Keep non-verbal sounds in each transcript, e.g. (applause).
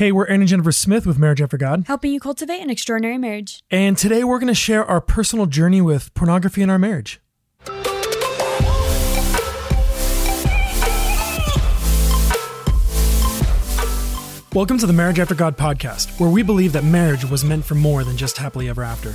Hey, we're Aaron and Jennifer Smith with Marriage After God. helping you cultivate an extraordinary marriage. And today we're going to share our personal journey with pornography in our marriage. Welcome to the Marriage After God podcast, where we believe that marriage was meant for more than just happily ever after.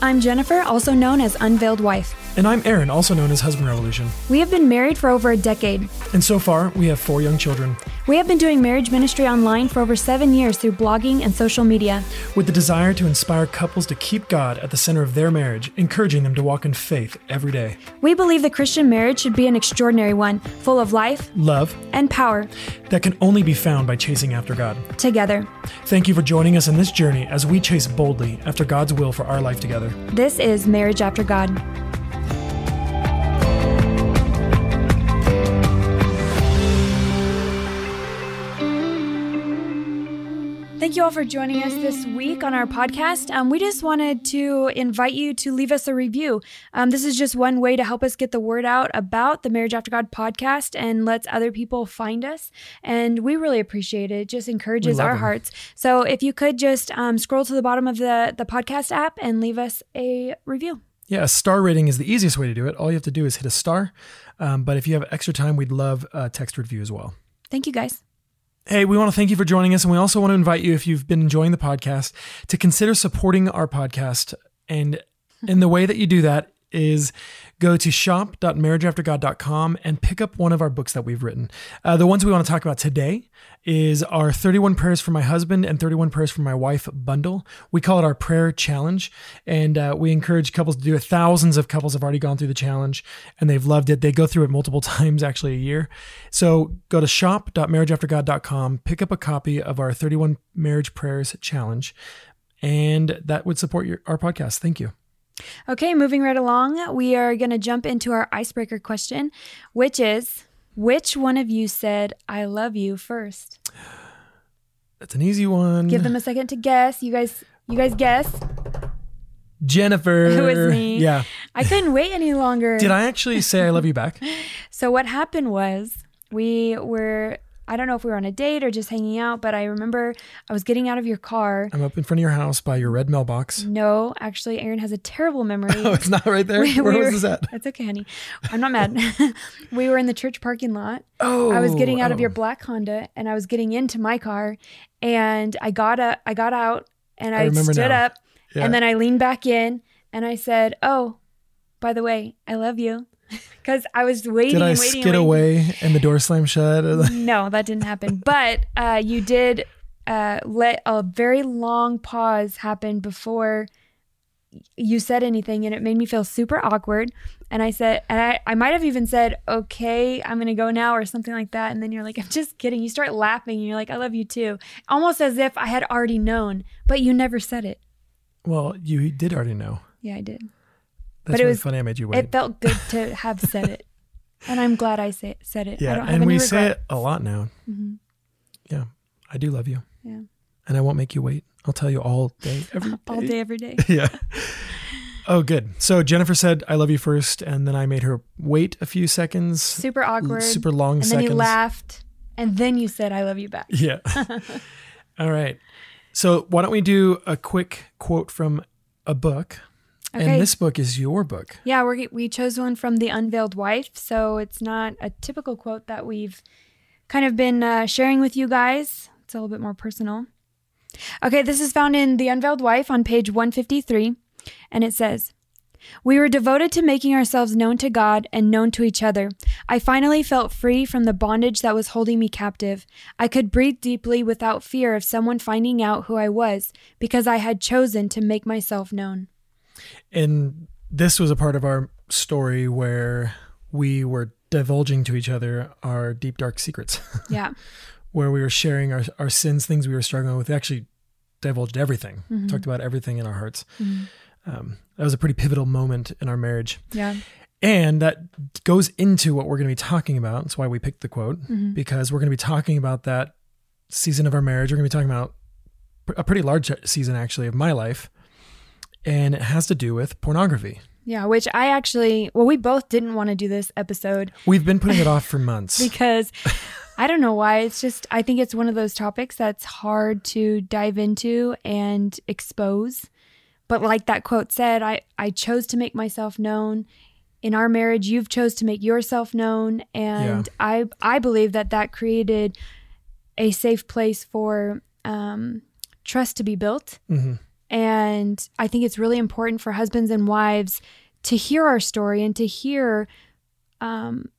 I'm Jennifer, also known as Unveiled Wife. And I'm Aaron, also known as Husband Revolution. We have been married for over a decade. And so far, we have four young children We have been doing marriage ministry online for over seven years through blogging and social media. with the desire to inspire couples to keep God at the center of their marriage, encouraging them to walk in faith every day. We believe the Christian marriage should be an extraordinary one, full of life Love and power that can only be found by chasing after God. together. Thank you for joining us in this journey as we chase boldly after God's will for our life together. This is Marriage After God. Thank you all for joining us this week on our podcast. Um, we just wanted to invite you to leave us a review. Um, this is just one way to help us get the word out about the Marriage After God podcast and lets other people find us. And we really appreciate it. It just encourages our them. hearts. So if you could just um, scroll to the bottom of the, the podcast app and leave us a review. Yeah, a star rating is the easiest way to do it. All you have to do is hit a star. Um, but if you have extra time, we'd love a text review as well. Thank you guys. Hey, we want to thank you for joining us. And we also want to invite you, if you've been enjoying the podcast, to consider supporting our podcast. And in the way that you do that is go to shop.marriageaftergod.com and pick up one of our books that we've written. Uh, the ones we want to talk about today is our 31 prayers for my husband and 31 prayers for my wife bundle. We call it our prayer challenge. And uh, we encourage couples to do it. Thousands of couples have already gone through the challenge and they've loved it. They go through it multiple (laughs) times, actually, a year. So go to shop.marriageaftergod.com, pick up a copy of our 31 marriage prayers challenge, and that would support your, our podcast. Thank you. Okay, moving right along, we are going to jump into our icebreaker question, which is which one of you said, I love you first? That's an easy one. Give them a second to guess. You guys, you guys guess. Jennifer. (laughs) It was me. Yeah. I couldn't wait any longer. Did I actually say I love you back? (laughs) So what happened was we were I don't know if we were on a date or just hanging out, but I remember I was getting out of your car. I'm up in front of your house by your red mailbox. No, actually Aaron has a terrible memory. (laughs) Oh, it's not right there? (laughs) We- Where we was were- this at? It's okay, honey. I'm not mad. (laughs) we were in the church parking lot. Oh. I was oh, getting out of oh. your black Honda and I was getting into my car and I got a, I got out and I I, stood now. up Yeah. and then I leaned back in and I said, "Oh, by the way, I love you." (laughs) Cuz I was waiting Did I and waiting skid and waiting. away and the door slammed shut? (laughs) No, that didn't happen. But uh, you did uh, let a very long pause happen before you said anything, and it made me feel super awkward. And I said, and I, I might have even said, "Okay, I'm gonna go now" or something like that. And then you're like, "I'm just kidding." You start laughing, and you're like, "I love you too," almost as if I had already known, but you never said it. well, you did already know. Yeah, I did. That's But it really was- funny. I made you wait. It felt good (laughs) to have said it, and I'm glad I say, said it. I yeah, and we say it a lot now. Mhm. Yeah, I do love you. Yeah. And I won't make you wait. I'll tell you all day, every (laughs) day. all day, every day. (laughs) yeah. Oh, good. So Jennifer said, I love you first. And then I made her wait a few seconds, Super awkward. super long and seconds. then you laughed, and then you said, "I love you back." Yeah. all right. So why don't we do a quick quote from a book? Okay. And this book is your book. Yeah, we we chose one from the Unveiled Wife, so it's not a typical quote that we've kind of been uh, sharing with you guys. It's a little bit more personal. Okay, this is found in the Unveiled Wife on page 153. And it says, we were devoted to making ourselves known to God and known to each other. I finally felt free from the bondage that was holding me captive. I could breathe deeply without fear of someone finding out who I was because I had chosen to make myself known. And this was a part of our story where we were divulging to each other our deep, dark secrets. (laughs) Yeah. where we were sharing our, our sins, things we were struggling with. We actually divulged everything, Mhm. talked about everything in our hearts. Mhm. Um, that was a pretty pivotal moment in our marriage. Yeah. And that goes into what we're going to be talking about. That's why we picked the quote, Mhm. because we're going to be talking about that season of our marriage. We're going to be talking about a pretty large season, actually, of my life. And it has to do with pornography. Yeah. Which I actually, well, we both didn't want to do this episode We've been putting it off (laughs) for months. because I don't know why. It's just, I think it's one of those topics that's hard to dive into and expose. But like that quote said, I, I chose to make myself known. In our marriage, you've chose to make yourself known. And I, I believe that that created a safe place for um, trust to be built. hmm And I think it's really important for husbands and wives to hear our story and to hear, um,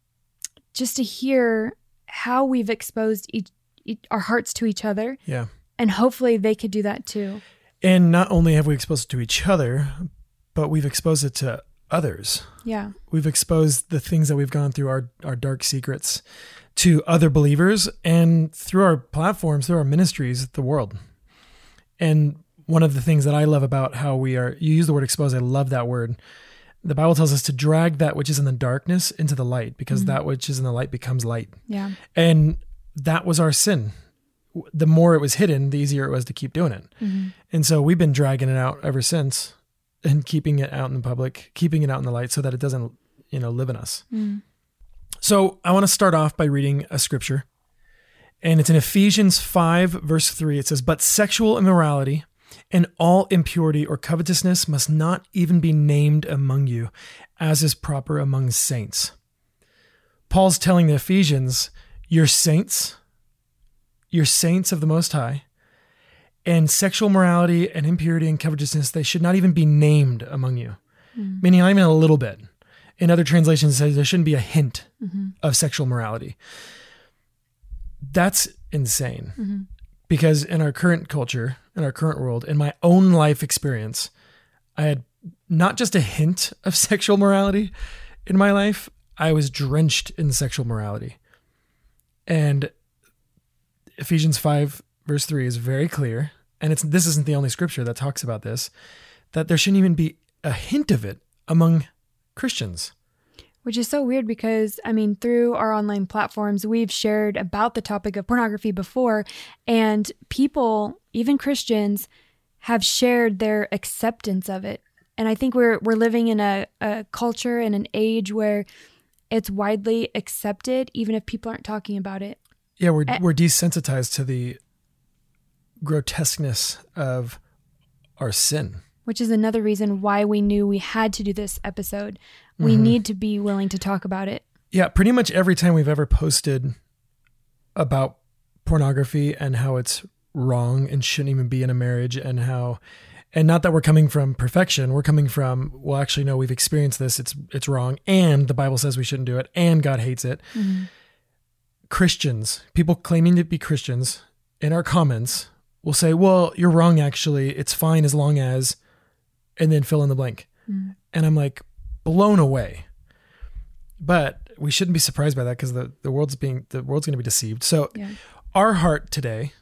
just to hear how we've exposed each, each, our hearts to each other. Yeah. And hopefully they could do that too. And not only have we exposed it to each other, but we've exposed it to others. Yeah. We've exposed the things that we've gone through, our, our dark secrets, to other believers and through our platforms, through our ministries, the world. And one of the things that I love about how we are, you use the word expose, I love that word. The Bible tells us to drag that which is in the darkness into the light because Mhm. that which is in the light becomes light. Yeah. And that was our sin. The more it was hidden, the easier it was to keep doing it. Mhm. And so we've been dragging it out ever since and keeping it out in the public, keeping it out in the light so that it doesn't, you know, live in us. Mm. So I want to start off by reading a scripture. And it's in Ephesians 5, verse 3. It says, But sexual immorality and all impurity or covetousness must not even be named among you, as is proper among saints. Paul's telling the Ephesians, You're saints, you're saints of the Most High, and sexual morality and impurity and covetousness, they should not even be named among you, Mm. meaning not even a little bit. In other translations, it says there shouldn't be a hint Mhm. of sexual morality. That's insane Mhm. Because in our current culture, in our current world, in my own life experience, I had not just a hint of (laughs) sexual morality in my life, I was drenched in sexual morality. And Ephesians 5 verse 3 is very clear, and it's this isn't the only scripture that talks about this, that there shouldn't even be a hint of it among Christians. Which is so weird because, I mean, through our online platforms, we've shared about the topic of pornography before, and people, even Christians, have shared their acceptance of it. And I think we're we're living in a, a culture and an age where it's widely accepted, even if people aren't talking about it. Yeah, we're Eh. we're desensitized to the grotesqueness of our sin. Which is another reason why we knew we had to do this episode. We Mhm. need to be willing to talk about it. Yeah, pretty much every time we've ever posted about pornography and how it's wrong and shouldn't even be in a marriage and how and not that we're coming from perfection, we're coming from well actually no, we've experienced this, it's it's wrong and the Bible says we shouldn't do it and God hates it. Christians, people claiming to be Christians in our comments will say, "Well, you're wrong actually. It's fine as long as and then fill in the blank." Mhm. And I'm like blown away. But we shouldn't be surprised by that because the, the world's being the world's going to be deceived. So Yeah. our heart today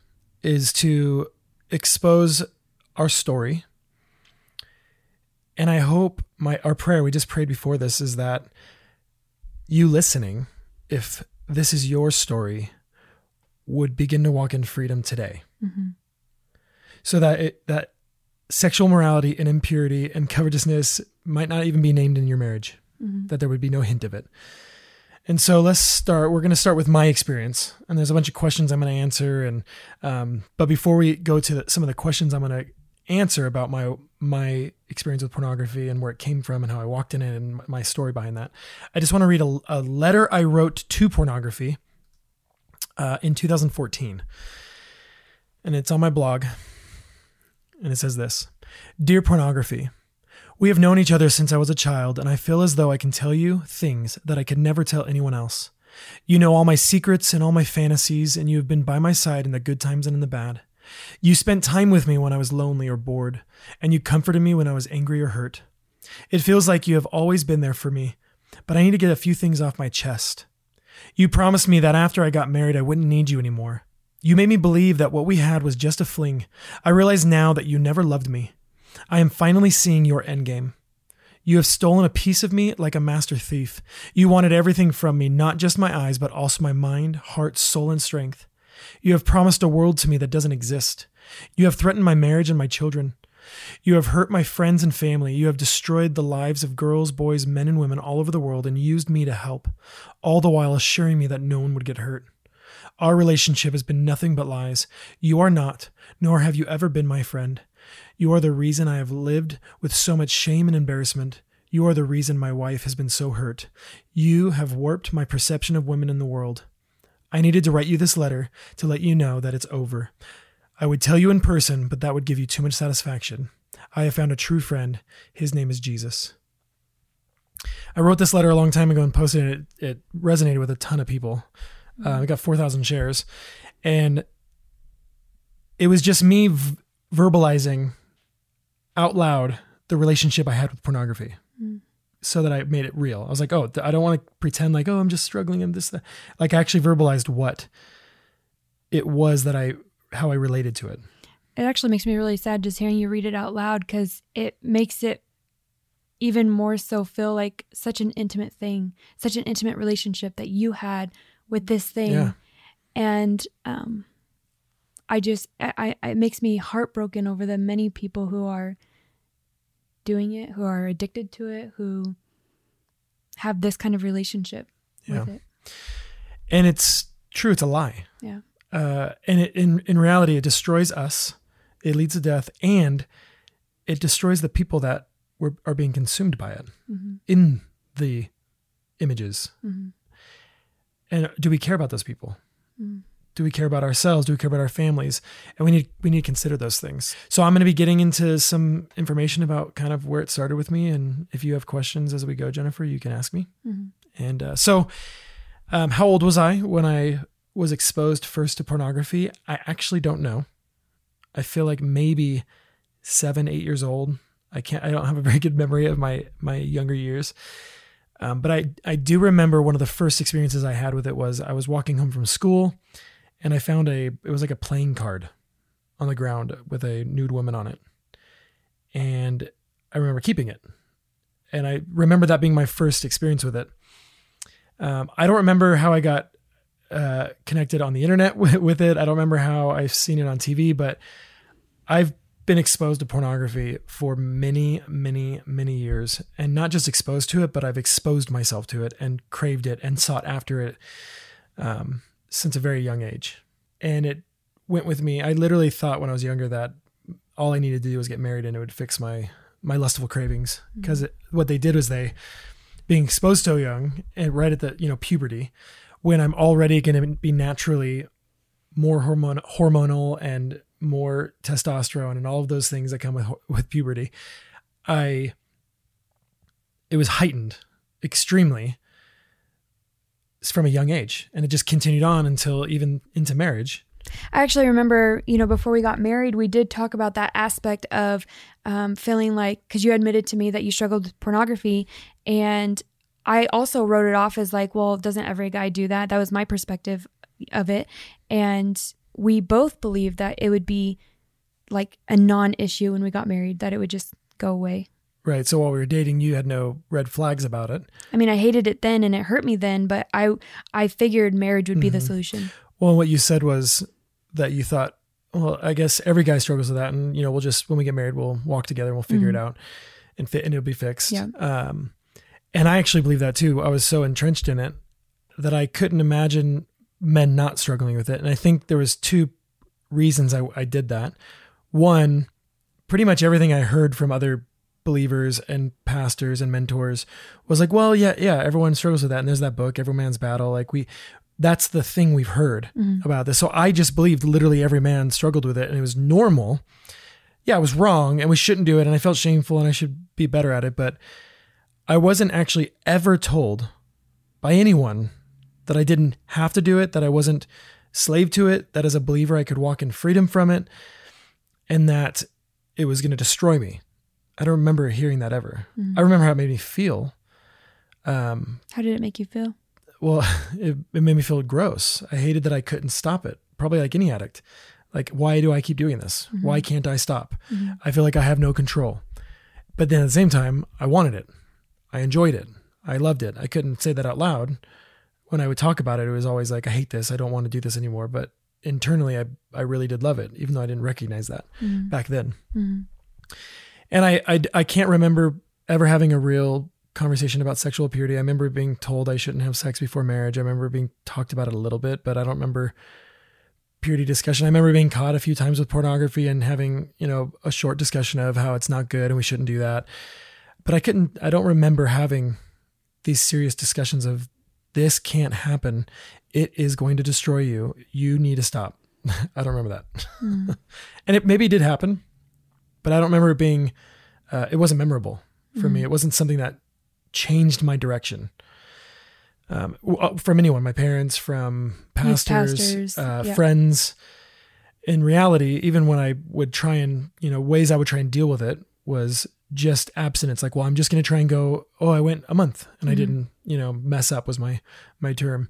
is to expose our story. And I hope my our prayer we just prayed before this is that you listening, if this is your story, would begin to walk in freedom today. Mhm. So that it that sexual morality and impurity and covetousness might not even be named in your marriage Mhm. that there would be no hint of it. And so let's start. We're going to start with my experience, and there's a bunch of questions I'm going to answer. And um, but before we go to the, some of the questions I'm going to answer about my my experience with pornography and where it came from and how I walked in it and my story behind that, I just want to read a, a letter I wrote to pornography uh, in 2014, and it's on my blog, and it says this: "Dear pornography." We have known each other since I was a child, and I feel as though I can tell you things that I could never tell anyone else. You know all my secrets and all my fantasies, and you have been by my side in the good times and in the bad. You spent time with me when I was lonely or bored, and you comforted me when I was angry or hurt. It feels like you have always been there for me, but I need to get a few things off my chest. You promised me that after I got married, I wouldn't need you anymore. You made me believe that what we had was just a fling. I realize now that you never loved me. I am finally seeing your endgame. You have stolen a piece of me like a master thief. You wanted everything from me, not just my eyes, but also my mind, heart, soul, and strength. You have promised a world to me that doesn't exist. You have threatened my marriage and my children. You have hurt my friends and family. You have destroyed the lives of girls, boys, men, and women all over the world and used me to help, all the while assuring me that no one would get hurt. Our relationship has been nothing but lies. You are not, nor have you ever been my friend. You are the reason I have lived with so much shame and embarrassment. You are the reason my wife has been so hurt. You have warped my perception of women in the world. I needed to write you this letter to let you know that it's over. I would tell you in person, but that would give you too much satisfaction. I have found a true friend. His name is Jesus. I wrote this letter a long time ago and posted it. It resonated with a ton of people. Uh, got 4,000 shares. And it was just me v- verbalizing out loud the relationship I had with pornography Mm. so that I made it real. I was like, oh, I don't want to pretend like, oh, I'm just struggling and this, that. Like, I actually verbalized what it was that I, how I related to it. It actually makes me really sad just hearing you read it out loud because it makes it even more so feel like such an intimate thing, such an intimate relationship that you had with this thing. Yeah. And um, I just, I, I, it makes me heartbroken over the many people who are doing it, who are addicted to it, who have this kind of relationship with it. And it's true. It's a lie. Yeah. Uh, and it, in, in reality, it destroys us. It leads to death and it destroys the people that were, are being consumed by it hmm in the images. hmm And do we care about those people? Mm. Do we care about ourselves? Do we care about our families? And we need we need to consider those things. So I'm going to be getting into some information about kind of where it started with me, and if you have questions as we go, Jennifer, you can ask me. hmm And uh, so, um, how old was I when I was exposed first to pornography? I actually don't know. I feel like maybe seven, eight years old. I can't. I don't have a very good memory of my my younger years. Um, but I I do remember one of the first experiences I had with it was I was walking home from school, and I found a it was like a playing card on the ground with a nude woman on it, and I remember keeping it, and I remember that being my first experience with it. Um, I don't remember how I got uh, connected on the internet with, (laughs) with it. I don't remember how I've seen it on TV, but I've been exposed to pornography for many, many, many years, and not just exposed to it, but I've exposed myself to it and craved it and sought after it um, since a very young age. And it went with me. I literally thought when I was younger that all I needed to do was get married and it would fix my my lustful cravings because what they did was they being exposed so young and right at the you know puberty when i'm already going to be naturally more hormone, hormonal and more testosterone and all of those things that come with with puberty i it was heightened extremely from a young age and it just continued on until even into marriage I actually remember, you know, before we got married, we did talk about that aspect of um, feeling like, because you admitted to me that you struggled with pornography. And I also wrote it off as like, well, doesn't every guy do that? That was my perspective of it. And we both believed that it would be like a non issue when we got married, that it would just go away. right so while we were dating you had no red flags about it I mean, I hated it then and it hurt me then, but I I figured marriage would be the Mhm. solution. Well, what you said was that you thought, well, I guess every guy struggles with that, and you know, we'll just when we get married, we'll walk together, and we'll figure it Mhm. out, and fit, and it'll be fixed. Yeah. Um, and I actually believe that too. I was so entrenched in it that I couldn't imagine men not struggling with it, and I think there was two reasons I, I did that. One, pretty much everything I heard from other believers and pastors and mentors was like, well, yeah, yeah, everyone struggles with that, and there's that book, Every Man's Battle. Like we, that's the thing we've heard Mhm. about this. So I just believed literally every man struggled with it and it was normal. yeah, I was wrong and we shouldn't do it and I felt shameful and I should be better at it, but I wasn't actually ever told by anyone that I didn't have to do it, that I wasn't slave to it, that as a believer I could walk in freedom from it, and that it was going to destroy me. I don't remember hearing that ever. I mm-hmm. remember how it made me feel. Um, How did it make you feel? well, (laughs) it, it made me feel gross. I hated that I couldn't stop it. Probably like any addict. Like, why do I keep doing this? Why mm-hmm. can't I stop? Mm-hmm. I feel like I have no control. But then at the same time, I wanted it. I enjoyed it. I loved it. I couldn't say that out loud. When I would talk about it, it was always like, I hate this. I don't want to do this anymore. But internally, I, I really did love it, even though I didn't recognize that mm-hmm. back then. Mm-hmm. And I, I, I can't remember ever having a real conversation about sexual purity. I remember being told I shouldn't have sex before marriage. I remember being talked about it a little bit, but I don't remember purity discussion. I remember being caught a few times with pornography and having, you know, a short discussion of how it's not good and we shouldn't do that. But I couldn't, I don't remember having these serious discussions of this can't happen. It is going to destroy you. You need to stop. (laughs) I don't remember that. (laughs) and it maybe did happen, but I don't remember it being, uh, it wasn't memorable for me. It wasn't something that changed my direction. Um, uh, from anyone, my parents, from pastors, pastors, uh, yeah. friends. In reality, even when I would try and, you know, ways I would try and deal with it was just abstinence. Like, well, I'm just going to try and go, oh, I went a month and I didn't, you know, mess up was my, my term.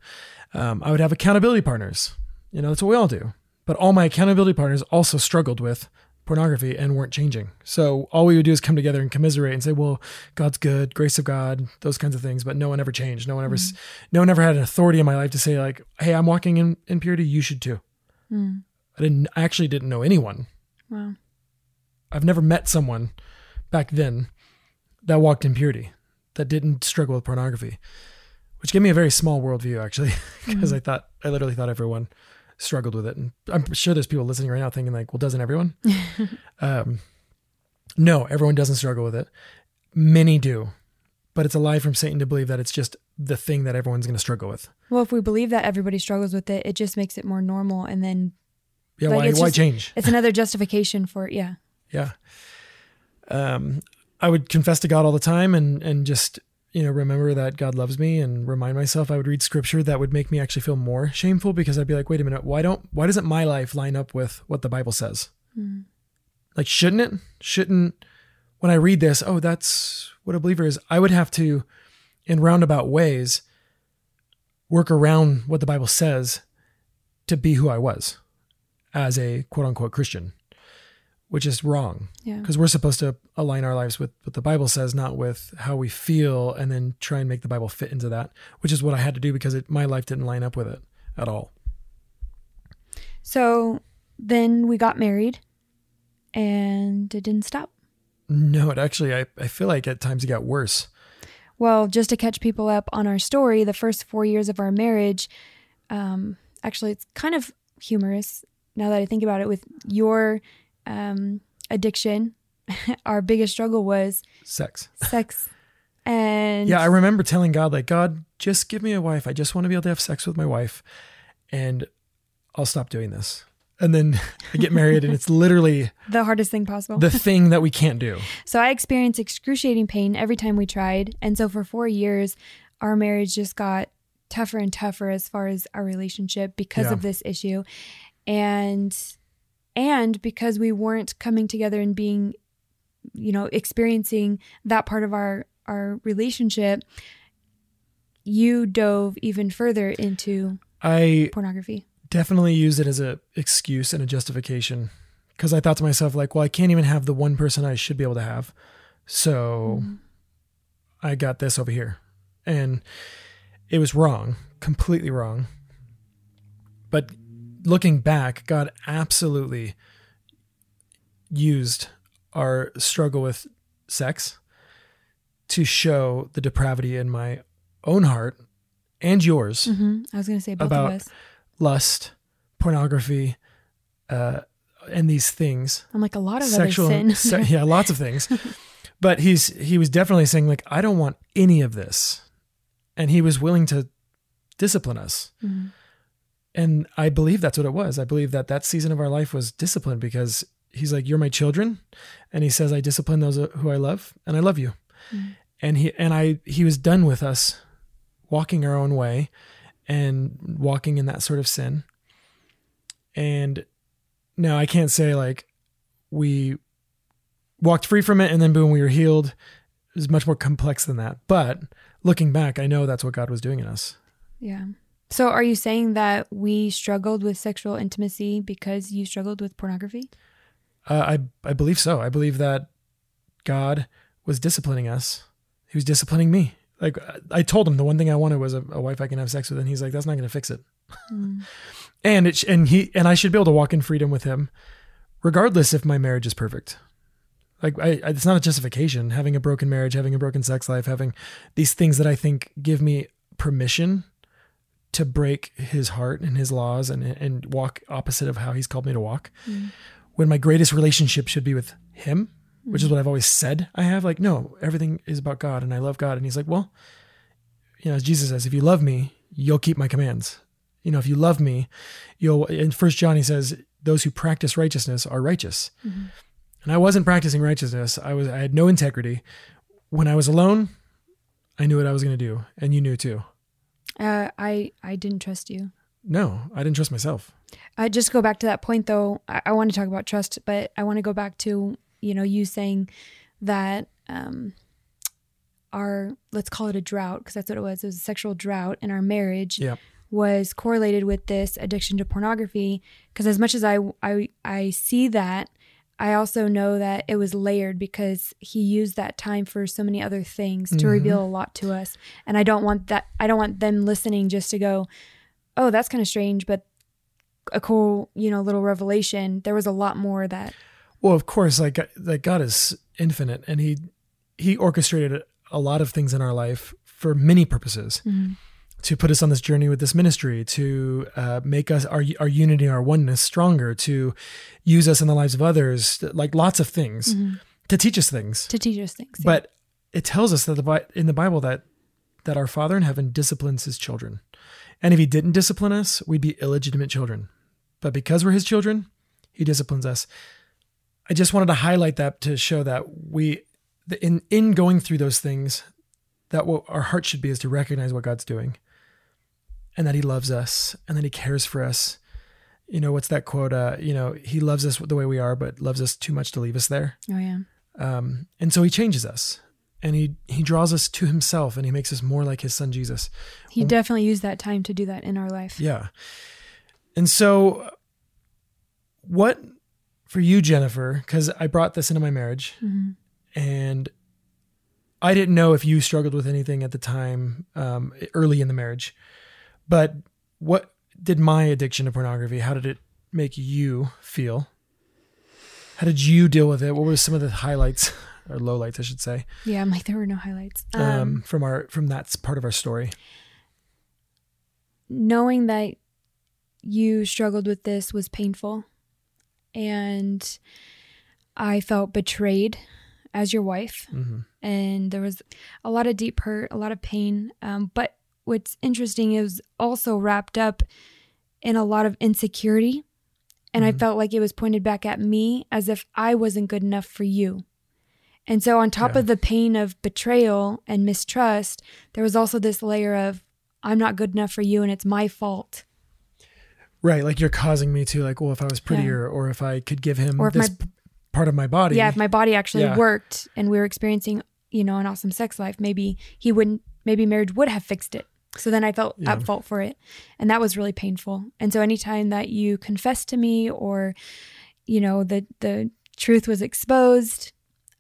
Um, I would have accountability partners. You know, that's what we all do. But all my accountability partners also struggled with pornography and weren't changing. So all we would do is come together and commiserate and say, "Well, God's good, grace of God, those kinds of things." But no one ever changed. No one ever, s no one ever had an authority in my life to say, like, "Hey, I'm walking in, in purity. You should too." Mm. I didn't I actually didn't know anyone. Wow. I've never met someone back then that walked in purity that didn't struggle with pornography, which gave me a very small worldview actually, (laughs) because I thought I literally thought everyone struggled with it, and I'm sure there's people listening right now thinking like, well, doesn't everyone? (laughs) um, no, everyone doesn't struggle with it. Many do, but it's a lie from Satan to believe that it's just the thing that everyone's going to struggle with. Well, if we believe that everybody struggles with it, it just makes it more normal, and then Yeah, Like, why why just- change? it's another justification for yeah. yeah um i would confess to god all the time and and just you know remember that god loves me and remind myself i would read scripture that would make me actually feel more shameful because i'd be like wait a minute why don't why doesn't my life line up with what the bible says? Like shouldn't it? Shouldn't when i read this oh that's what a believer is i would have to in roundabout ways work around what the bible says to be who i was as a quote unquote christian which is wrong Yeah. because we're supposed to align our lives with what the Bible says, not with how we feel, and then try and make the Bible fit into that, which is what I had to do because it, my life didn't line up with it at all. So then we got married, and it didn't stop. No, it actually, I, I feel like at times it got worse. Well, just to catch people up on our story, the first four years of our marriage, um, actually, it's kind of humorous now that I think about it. With your um, addiction, (laughs) our biggest struggle was Sex. sex, and Yeah, I remember telling God, like, God, just give me a wife. I just want to be able to have sex with my wife, and I'll stop doing this. And then (laughs) I get married, and it's literally (laughs) the hardest thing possible. the thing that we can't do. So I experienced excruciating pain every time we tried. And so for four years, our marriage just got tougher and tougher as far as our relationship because Yeah. of this issue. And and because we weren't coming together and being, you know, experiencing that part of our our relationship, you dove even further into I pornography. definitely used it as a excuse and a justification because I thought to myself like, well, I can't even have the one person I should be able to have, so mm-hmm. I got this over here, and it was wrong, completely wrong. But looking back, God absolutely used our struggle with sex to show the depravity in my own heart and yours hmm I was going to say both About- of us. lust, pornography, uh, and these things. I'm like a lot of Sexual, other sin. se- (laughs) yeah, lots of things. but he's he was definitely saying like, I don't want any of this, and he was willing to discipline us. Mhm. And I believe that's what it was. I believe that that season of our life was discipline because he's like, "You're my children," and he says, "I discipline those who I love, and I love you." Mm. And he and I he was done with us walking our own way and walking in that sort of sin. And now I can't say like we walked free from it and then boom we were healed. It was much more complex than that. But looking back, I know that's what God was doing in us. Yeah. So are you saying that we struggled with sexual intimacy because you struggled with pornography? Uh, I I believe so. I believe that God was disciplining us. He was disciplining me. Like I told him, the one thing I wanted was a, a wife I can have sex with, and he's like, "That's not going to fix it." Mm. (laughs) and it and he and I should be able to walk in freedom with him, regardless if my marriage is perfect. Like I, I, it's not a justification having a broken marriage, having a broken sex life, having these things that I think give me permission to break his heart and his laws and and walk opposite of how he's called me to walk. Mm. When my greatest relationship should be with him, which is what I've always said I have. Like, no, everything is about God and I love God. And he's like, well, you know, as Jesus says, if you love me, you'll keep my commands. You know, if you love me, you'll, in first John, he says, those who practice righteousness are righteous. Mhm. And I wasn't practicing righteousness. I was, I had no integrity. When I was alone, I knew what I was going to do. And you knew too. Uh, I I didn't trust you. No, I didn't trust myself. I just go back to that point though. I, I want to talk about trust, but I want to go back to you know you saying that um, our let's call it a drought because that's what it was. It was a sexual drought in our marriage. Yeah. Was correlated with this addiction to pornography because as much as I I I see that, I also know that it was layered because he used that time for so many other things to Mhm. reveal a lot to us, and I don't want that. I don't want them listening just to go, "Oh, that's kind of strange," but a cool, you know, little revelation. There was a lot more that Well, of course, like like God is infinite, and he he orchestrated a lot of things in our life for many purposes to put us on this journey with this ministry, to uh, make us our our unity, our oneness stronger, to use us in the lives of others, like lots of things, to teach us things. to teach us things. But it tells us that the in the Bible that that our Father in heaven disciplines His children, and if He didn't discipline us, we'd be illegitimate children. But because we're His children, He disciplines us. I just wanted to highlight that to show that we, in in going through those things, that what our heart should be is to recognize what God's doing, and that He loves us, and that He cares for us. You know what's that quote? Uh, you know He loves us the way we are, but loves us too much to leave us there. oh yeah, Um, and so he changes us and he, he draws us to himself and he makes us more like his son, Jesus. he definitely used that time to do that in our life. Yeah. And so what for you, Jennifer, cause I brought this into my marriage Mhm. and I didn't know if you struggled with anything at the time, um, early in the marriage, but what did my addiction to pornography, how did it make you feel? How did you deal with it? What were some of the highlights (laughs) or lowlights, I should say? Yeah, I'm like there were no highlights. Um, um, from our from that part of our story. knowing that you struggled with this was painful, and I felt betrayed as your wife. hmm and there was a lot of deep hurt, a lot of pain. Um, but what's interesting is also wrapped up in a lot of insecurity. And I Mhm. felt like it was pointed back at me as if I wasn't good enough for you. And so, on top Yeah. of the pain of betrayal and mistrust, there was also this layer of, I'm not good enough for you and it's my fault. Right, like you're causing me to like, well, if I was prettier, or if I could give him Or this my- p- part of my body. Yeah, if my body actually Yeah. worked and we were experiencing, you know, an awesome sex life, maybe he wouldn't, maybe marriage would have fixed it. So then I felt Yeah. at fault for it. And that was really painful. And so anytime that you confessed to me or, you know, the, the truth was exposed,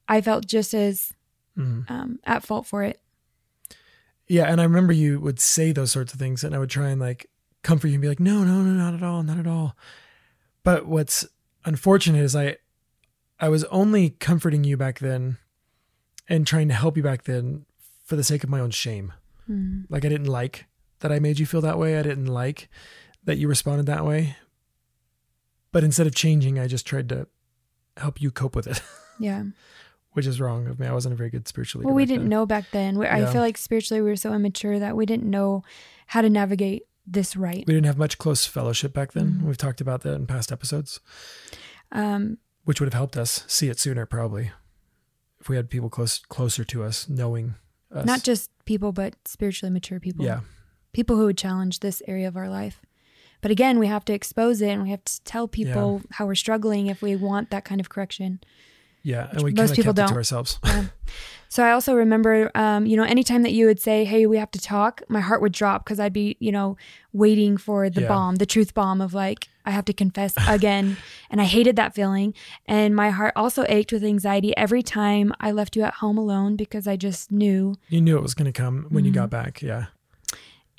I felt just as Mhm. um, at fault for it. yeah, and I remember you would say those sorts of things, and I would try and like comfort you and be like, no, no, no, not at all, not at all. But what's unfortunate is I, I was only comforting you back then, and trying to help you back then for the sake of my own shame. Mm. Like I didn't like that I made you feel that way. I didn't like that you responded that way. But instead of changing, I just tried to help you cope with it, (laughs) Yeah. which is wrong of me. I wasn't a very good spiritual leader. Well, we didn't then. know back then. We, I feel like spiritually we were so immature that we didn't know how to navigate this right. We didn't have much close fellowship back then. Mhm. We've talked about that in past episodes. Um, which would have helped us see it sooner, probably, if we had people close closer to us, knowing us. Not just people, but spiritually mature people. yeah, People who would challenge this area of our life. But again, we have to expose it and we have to tell people how we're struggling if we want that kind of correction. yeah, and we most people it to don't. (laughs) So I also remember, um, you know, anytime that you would say, "Hey, we have to talk," my heart would drop because I'd be, you know, waiting for the Yeah. bomb, the truth bomb of like I have to confess again, (laughs) and I hated that feeling. And my heart also ached with anxiety every time I left you at home alone because I just knew. You knew it was going to come when you Mm-hmm. got back. Yeah,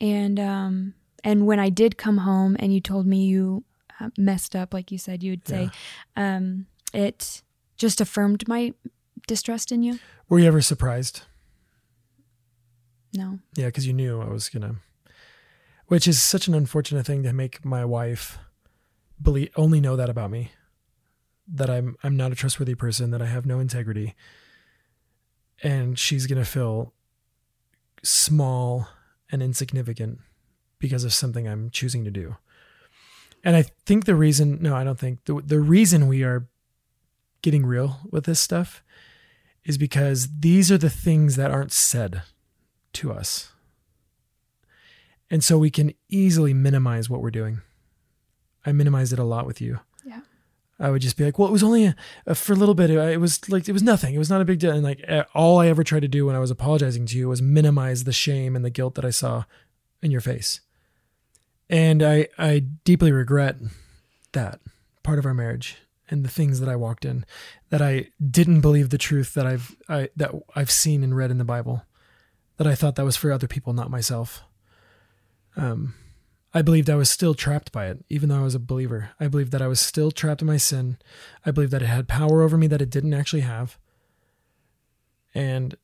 And um, and when I did come home and you told me you uh, messed up, like you said, you would say, um, it just affirmed my distrust in you. were you ever surprised? No. Yeah, because you knew I was gonna. Which is such an unfortunate thing to make my wife believe only know that about me. That I'm I'm not a trustworthy person, that I have no integrity. And she's gonna feel small and insignificant because of something I'm choosing to do. And I think the reason no, I don't think the the reason we are getting real with this stuff is because these are the things that aren't said to us. And so we can easily minimize what we're doing. I minimized it a lot with you. Yeah. I would just be like, well, it was only a, a, for a little bit. It was like, it was nothing. It was not a big deal. And like, all I ever tried to do when I was apologizing to you was minimize the shame and the guilt that I saw in your face. And I, I deeply regret that part of our marriage and the things that I walked in that I didn't believe the truth that I've, I, that I've seen and read in the Bible that I thought that was for other people, not myself. Um, I believed I was still trapped by it, even though I was a believer. I believed that I was still trapped in my sin. I believed that it had power over me that it didn't actually have. And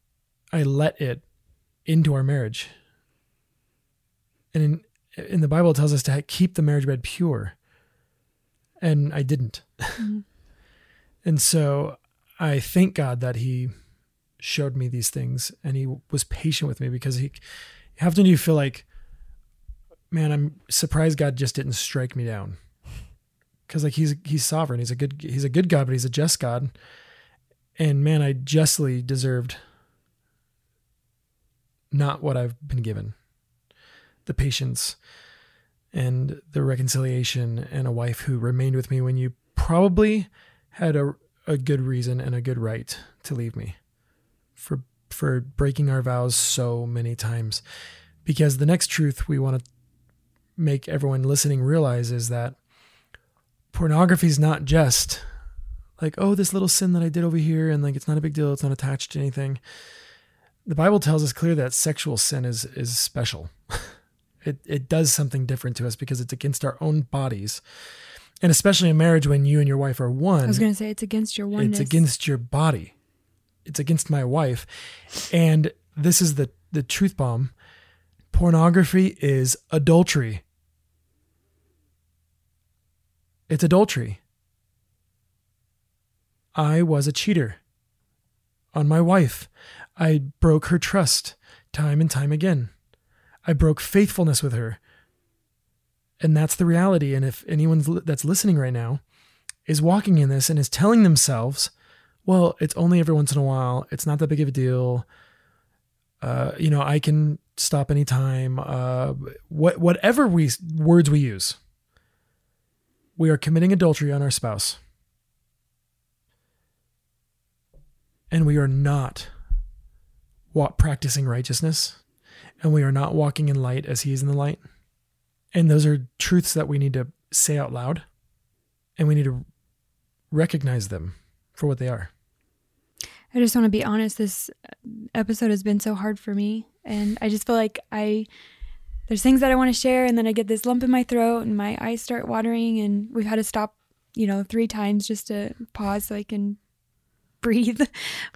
I let it into our marriage. And in, in the Bible, it tells us to keep the marriage bed pure. And I didn't. Mm-hmm. (laughs) and so I thank God that He showed me these things and He was patient with me because He, how often do you feel like, man, I'm surprised God just didn't strike me down. Cause like he's he's sovereign. He's a good he's a good God, but he's a just God. And man, I justly deserved not what I've been given. The patience and the reconciliation and a wife who remained with me when you probably had a a good reason and a good right to leave me for for breaking our vows so many times. Because the next truth we want to make everyone listening realize is that pornography is not just like, oh, this little sin that I did over here, and like it's not a big deal, it's not attached to anything. The Bible tells us clear that sexual sin is is special. (laughs) it it does something different to us because it's against our own bodies. And especially in marriage when you and your wife are one, I was going to say it's against your oneness. it's against your body. It's against my wife. And this is the the truth bomb. Pornography is adultery. It's adultery. I was a cheater on my wife. I broke her trust time and time again. I broke faithfulness with her. And that's the reality. And if anyone that's listening right now is walking in this and is telling themselves, well, it's only every once in a while, it's not that big of a deal. Uh, you know, I can stop anytime. Uh, what, whatever we words we use, we are committing adultery on our spouse. And we are not practicing righteousness. And we are not walking in light as he is in the light. And those are truths that we need to say out loud. And we need to recognize them for what they are. I just want to be honest. This episode has been so hard for me, and I just feel like I there's things that I want to share, and then I get this lump in my throat, and my eyes start watering, and we've had to stop, you know, three times just to pause so I can (laughs) breathe.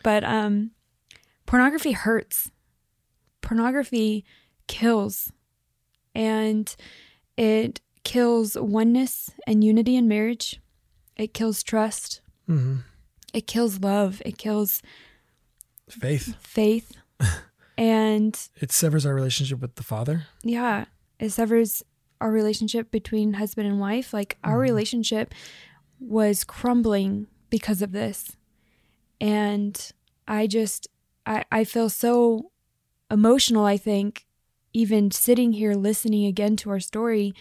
But um, pornography hurts. Pornography kills, and it kills oneness and unity in marriage. It kills trust. Mm-hmm. It kills love. It kills Faith. faith. (laughs) and It severs our relationship with the Father. yeah, it severs our relationship between husband and wife. Like our Mhm. relationship was crumbling because of this. And I just, I, I feel so emotional, I think, even sitting here listening again to our story,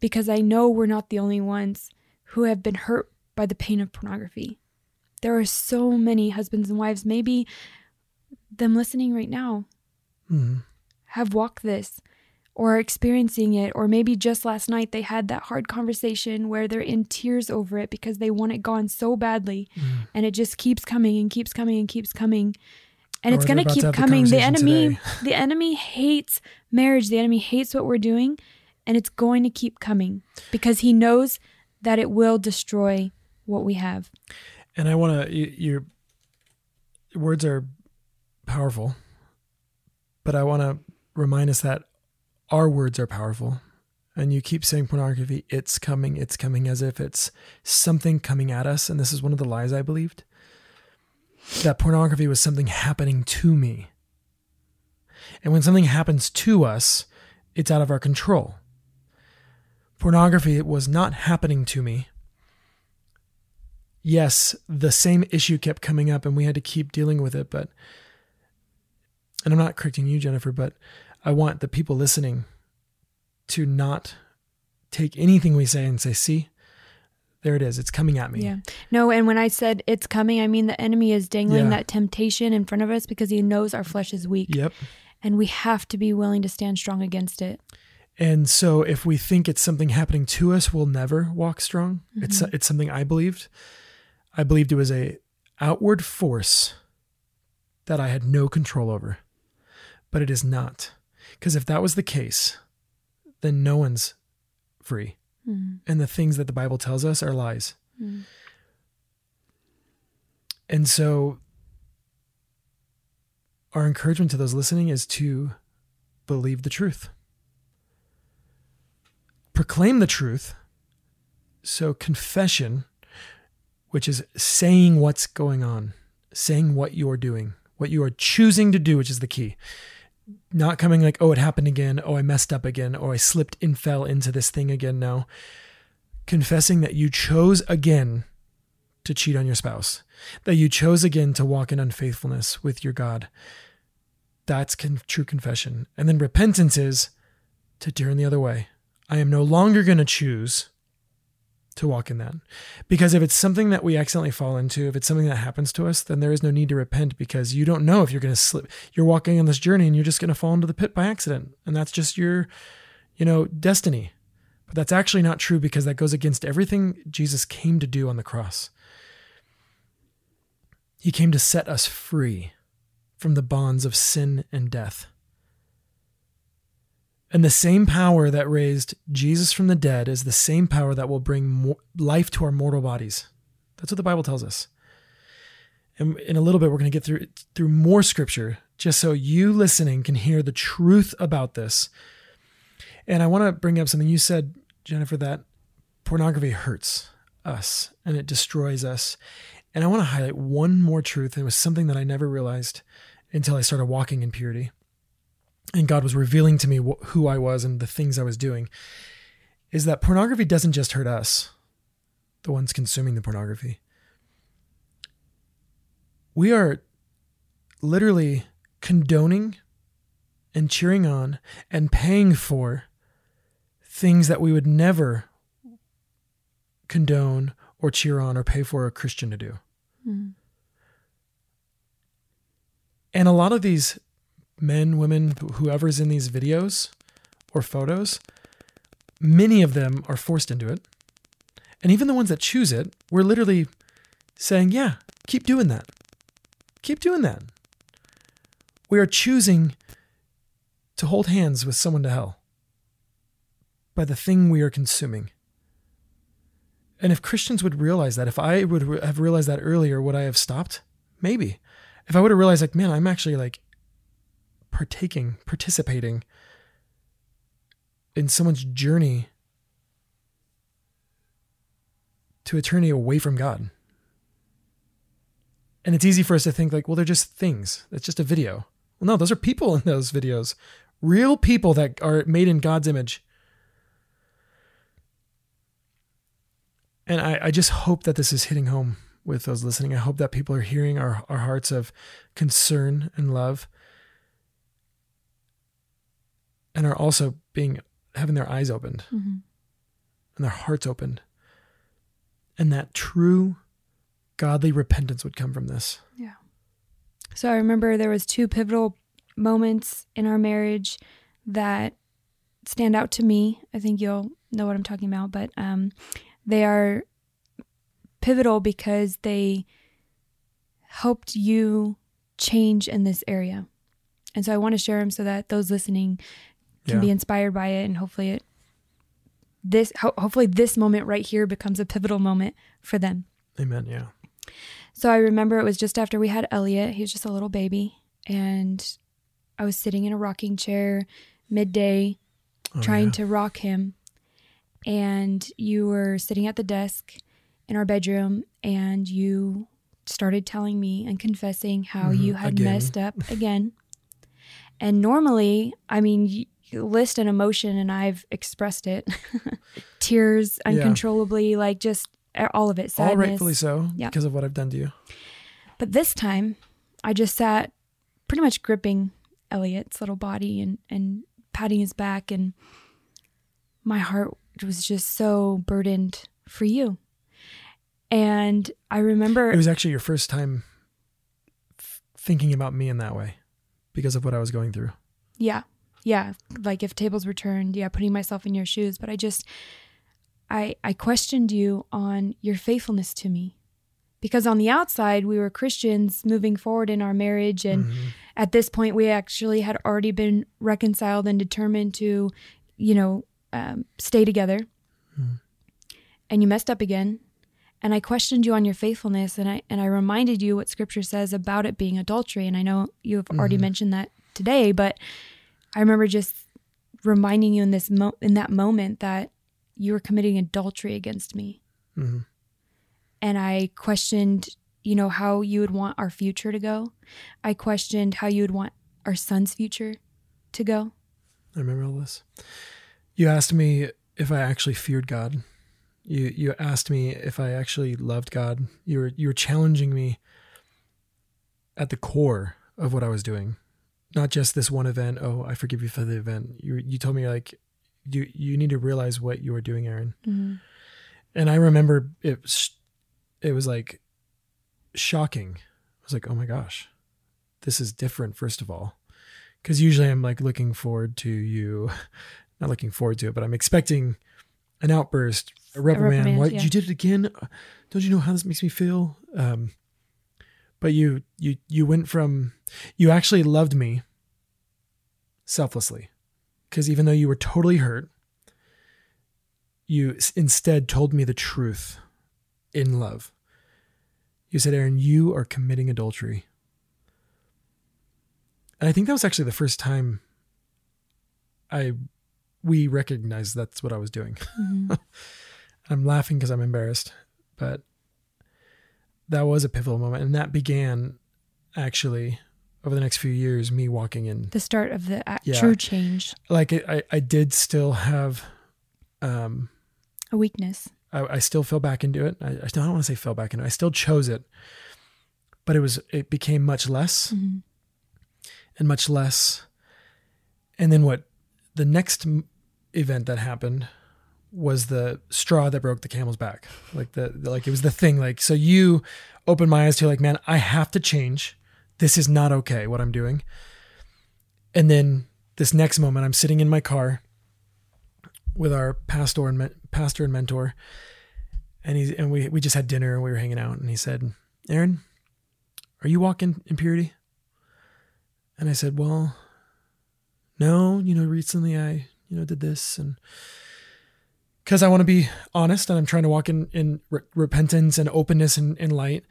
because I know we're not the only ones who have been hurt by the pain of pornography. There are so many husbands and wives, maybe them listening right now, Mhm. have walked this or are experiencing it, or maybe just last night they had that hard conversation where they're in tears over it because they want it gone so badly Mm. and it just keeps coming and keeps coming and keeps coming. And Or it's going to keep coming. The enemy (laughs) the enemy hates marriage. The enemy hates what we're doing and it's going to keep coming because he knows that it will destroy what we have. And I want to, your words are powerful, but I want to remind us that our words are powerful. And you keep saying pornography, it's coming, it's coming, as if it's something coming at us. And this is one of the lies I believed that pornography was something happening to me. And when something happens to us, it's out of our control. Pornography was not happening to me yes, the same issue kept coming up and we had to keep dealing with it. But, and I'm not correcting you, Jennifer, but I want the people listening to not take anything we say and say, see, there it is. It's coming at me. Yeah. No, and when I said it's coming, I mean the enemy is dangling Yeah. that temptation in front of us because he knows our flesh is weak Yep. and we have to be willing to stand strong against it. And so if we think it's something happening to us, we'll never walk strong. Mm-hmm. It's it's something I believed. I believed it was a outward force that I had no control over. But it is not. Because if that was the case, then no one's free. Mhm. And the things that the Bible tells us are lies. Mm. And so our encouragement to those listening is to believe the truth. Proclaim the truth. So confession, which is saying what's going on, saying what you're doing, what you are choosing to do, which is the key. Not coming like, oh, it happened again. Oh, I messed up again. Oh, I slipped and fell into this thing again. now. Confessing that you chose again to cheat on your spouse, that you chose again to walk in unfaithfulness with your God. That's con- true confession. And then repentance is to turn the other way. I am no longer going to choose to walk in that. Because if it's something that we accidentally fall into, if it's something that happens to us, then there is no need to repent because you don't know if you're going to slip. You're walking on this journey and you're just going to fall into the pit by accident. And that's just your, you know, destiny. But that's actually not true because that goes against everything Jesus came to do on the cross. He came to set us free from the bonds of sin and death. And the same power that raised Jesus from the dead is the same power that will bring life to our mortal bodies. That's what the Bible tells us. And in a little bit, we're going to get through through more scripture, just so you listening can hear the truth about this. And I want to bring up something you said, Jennifer, that pornography hurts us and it destroys us. And I want to highlight one more truth. It was something that I never realized until I started walking in purity. And God was revealing to me wh- who I was and the things I was doing. Is that pornography doesn't just hurt us, the ones consuming the pornography. We are literally condoning and cheering on and paying for things that we would never condone or cheer on or pay for a Christian to do. Mm. And a lot of these men, women, wh- whoever's in these videos or photos, many of them are forced into it. And even the ones that choose it, we're literally saying, yeah, keep doing that. Keep doing that. We are choosing to hold hands with someone to hell by the thing we are consuming. And if Christians would realize that, if I would have realized that earlier, would I have stopped? Maybe. If I would have realized, like, man, I'm actually like partaking, participating in someone's journey to eternity away from God. And it's easy for us to think, like, well, they're just things. It's just a video. Well, no, those are people in those videos, real people that are made in God's image. And I, I just hope that this is hitting home with those listening. I hope that people are hearing our, our hearts of concern and love and are also being having their eyes opened Mm-hmm. and their hearts opened. And that true godly repentance would come from this. Yeah so I remember there was two pivotal moments in our marriage that stand out to me. I think you'll know what I'm talking about, but um, they are pivotal because they helped you change in this area. And so I want to share them so that those listening can Yeah. be inspired by it and hopefully it this ho- hopefully this moment right here becomes a pivotal moment for them. Amen. Yeah. So I remember it was just after we had Elliot. He was just a little baby. And I was sitting in a rocking chair midday Oh, trying yeah. to rock him. And you were sitting at the desk in our bedroom and you started telling me and confessing how Mhm, you had again. messed up again. And normally, I mean, you list an emotion and I've expressed it (laughs) tears Yeah. uncontrollably, like just all of it. Sadness. All rightfully so Yeah. because of what I've done to you. But this time, I just sat pretty much gripping Elliot's little body and, and patting his back, and my heart was just so burdened for you. And I remember, It was actually your first time f- thinking about me in that way because of what I was going through. yeah, yeah, like if tables were turned, yeah, putting myself in your shoes. But I just, I, I questioned you on your faithfulness to me. Because on the outside, we were Christians moving forward in our marriage, and Mhm. at this point we actually had already been reconciled and determined to you know um, stay together Hmm. and you messed up again and i questioned you on your faithfulness and i and i reminded you what scripture says about it being adultery and i know you have already Mhm. mentioned that today but i remember just reminding you in this mo- in that moment that you were committing adultery against me Mhm. and I questioned, you know, how you would want our future to go. I questioned how you would want our son's future to go. I remember all this. You asked me if I actually feared God. You you asked me if I actually loved God. You were you were challenging me at the core of what I was doing. Not just this one event, oh, I forgive you for the event. You you told me like you you need to realize what you were doing, Aaron. Mm-hmm. And I remember it was it was like shocking. I was like, "Oh my gosh. This is different first of all." Cuz usually I'm like looking forward to you (laughs) not looking forward to it, but I'm expecting an outburst, a reprimand. reprimand, What yeah. you did it again? Don't you know how this makes me feel? Um but you you you went from you actually loved me selflessly. Cuz even though you were totally hurt, you instead told me the truth in love. You said, Aaron, you are committing adultery. And I think that was actually the first time I we recognized that's what I was doing. Mhm. (laughs) I'm laughing because I'm embarrassed, but that was a pivotal moment. And that began actually over the next few years, me walking in the start of the a- Yeah. true change, like I, I- I did still have um a weakness. I, I still fell back into it. I, I don't want to say fell back into it. I still chose it, but it was it became much less Mhm. and much less. And then what? The next event that happened was the straw that broke the camel's back. Like the, the like it was the thing. Like so, you opened my eyes to like, man, I have to change. This is not okay. What I'm doing. And then this next moment, I'm sitting in my car with our pastor and men- pastor and mentor, and he's and we we just had dinner and we were hanging out, and he said, "Aaron, are you walking in purity?" And I said, "Well, no. You know, recently I you know did this and." Because I want to be honest and I'm trying to walk in, in re- repentance and openness and, and light.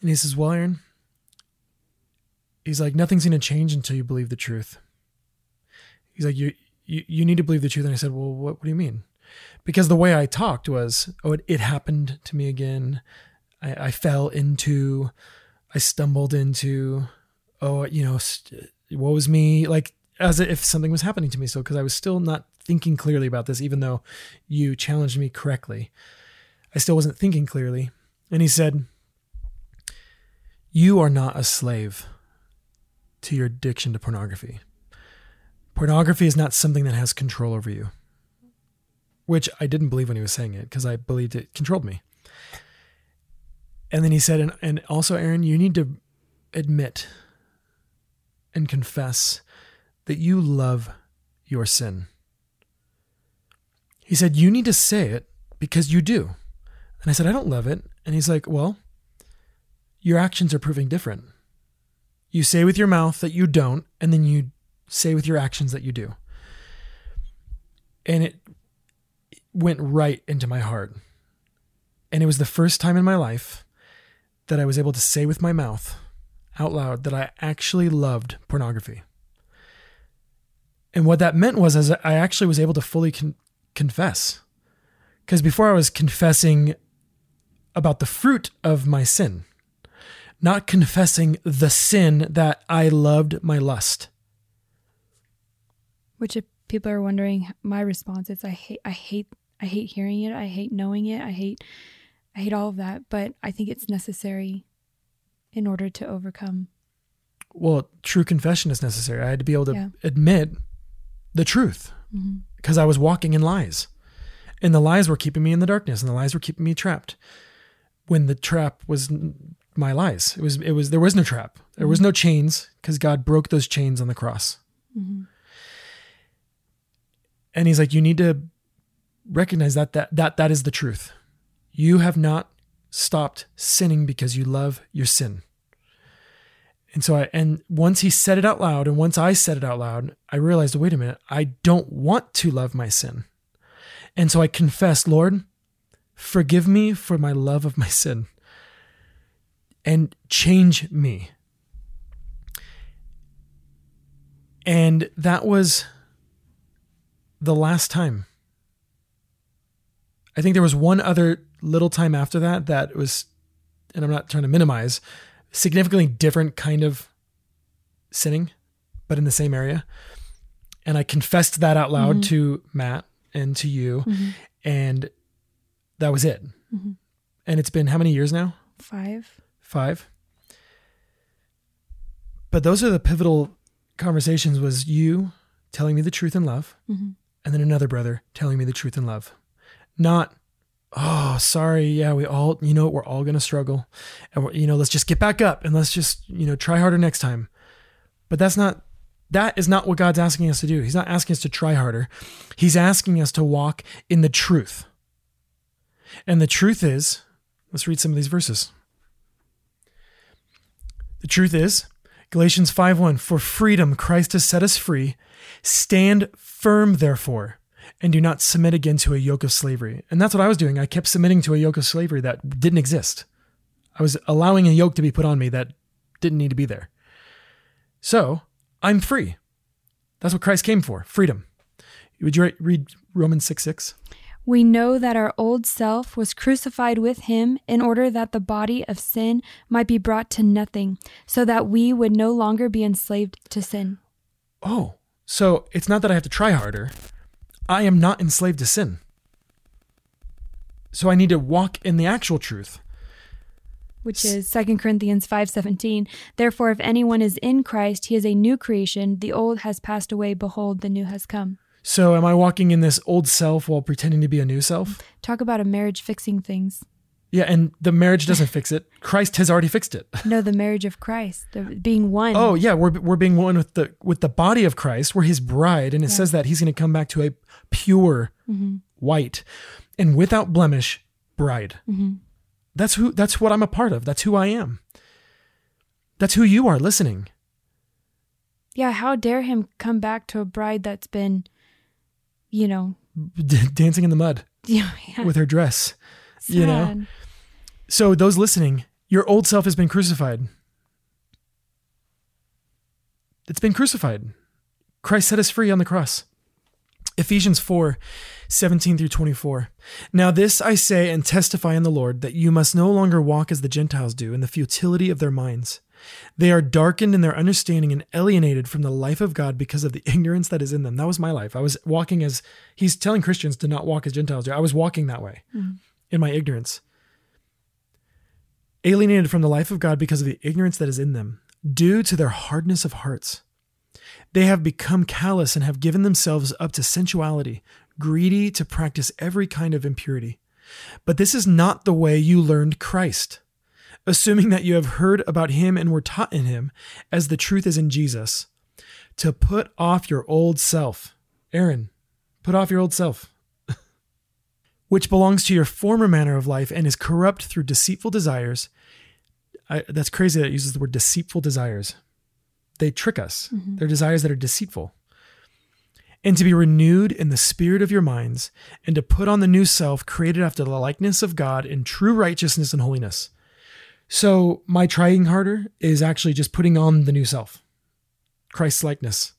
And he says, Well, Aaron, he's like, nothing's going to change until you believe the truth. He's like, you, you, you need to believe the truth. And I said, well, what, what do you mean? Because the way I talked was, oh, it, it happened to me again. I, I fell into, I stumbled into, oh, you know, st- what was me? Like, as if something was happening to me. So, because I was still not thinking clearly about this, even though you challenged me correctly, I still wasn't thinking clearly. And he said, You are not a slave to your addiction to pornography. Pornography is not something that has control over you, which I didn't believe when he was saying it because I believed it controlled me. And then he said, and, and also, Aaron, you need to admit and confess that you love your sin. He said, You need to say it because you do. And I said, I don't love it. And he's like, Well, your actions are proving different. You say with your mouth that you don't, and then you say with your actions that you do. And it went right into my heart. And it was the first time in my life that I was able to say with my mouth out loud that I actually loved pornography. And what that meant was as I actually was able to fully con- confess. Because before I was confessing about the fruit of my sin, not confessing the sin that I loved my lust. Which if people are wondering, my response is I hate I hate I hate hearing it, I hate knowing it, I hate I hate all of that, but I think it's necessary in order to overcome. Well, true confession is necessary. I had to be able to Yeah. admit the truth Mhm. Because I was walking in lies. And the lies were keeping me in the darkness and the lies were keeping me trapped. When the trap was my lies. It was it was there was no trap. There was no chains because God broke those chains on the cross. Mhm. And he's like you need to recognize that that that that is the truth. You have not stopped sinning because you love your sin. And so I and once he said it out loud and once I said it out loud, I realized wait a minute, I don't want to love my sin. And so I confessed, Lord, forgive me for my love of my (laughs) sin and change me. And that was the last time. I think there was one other little time after that that was, and I'm not trying to minimize, significantly different kind of sinning, but in the same area. And I confessed that out loud Mhm. to Matt and to you, Mhm. and that was it. Mhm. And it's been how many years now? Five. Five. But those are the pivotal conversations was you telling me the truth in love Mhm. and then another brother telling me the truth in love. Not, oh, sorry, yeah, we all, you know, we're all going to struggle. And, you know, let's just get back up and let's just, you know, try harder next time. But that's not, that is not what God's asking us to do. He's not asking us to try harder. He's asking us to walk in the truth. And the truth is, let's read some of these verses. The truth is, Galatians 5:1, for freedom Christ has set us free. Stand firm therefore, and do not submit again to a yoke of slavery. And that's what I was doing. I kept submitting to a yoke of slavery that didn't exist. I was allowing a yoke to be put on me that didn't need to be there. So, I'm free. That's what Christ came for, freedom. Would you read Romans 6 6? We know that our old self was crucified with him in order that the body of sin might be brought to nothing, so that we would no longer be enslaved to sin. Oh, so it's not that I have to try harder. I am not enslaved to sin. So I need to walk in the actual truth. Which is 2 Corinthians 5:17. Therefore if anyone is in Christ, he is a new creation. The old has passed away, behold, the new has come. So am I walking in this old self while pretending to be a new self? Talk about a marriage fixing things. Yeah, and the marriage doesn't fix it. Christ has already fixed it. No, the marriage of Christ, the being one. Oh yeah, we're we're being one with the with the body of Christ. We're His bride, and it Yeah. says that He's going to come back to a pure, Mhm. white, and without blemish bride. Mhm. That's who. That's what I'm a part of. That's who I am. That's who you are. Listening. Yeah, how dare him come back to a bride that's been, you know, dancing in the mud (laughs) yeah, with her dress. You know? So those listening, your old self has been crucified. It's been crucified. Christ set us free on the cross. Ephesians 4 17 through 24. Now, this I say and testify in the Lord that you must no longer walk as the Gentiles do in the futility of their minds. They are darkened in their understanding and alienated from the life of God because of the (laughs) ignorance that is in them. That was my life. I was walking as he's telling Christians to not walk as Gentiles do. I was walking that way mm. In my ignorance. alienated from the life of God because of the ignorance that is in them, due to their hardness of hearts. They have become callous and have given themselves up to sensuality, greedy to practice every kind of impurity. But this is not the way you learned Christ. Assuming that you have heard about him and were taught in him, as the truth is in Jesus, to put off your old self. Aaron, put off your old self, which belongs to your former manner of life and is corrupt through deceitful desires. I, that's crazy that it uses the word deceitful desires. They trick us. Mm-hmm. They're desires that are deceitful and to be renewed in the spirit of your minds, and to put on the new self created after the likeness of God in true righteousness and holiness. So, my trying harder is actually just putting on the new self, Christ's likeness.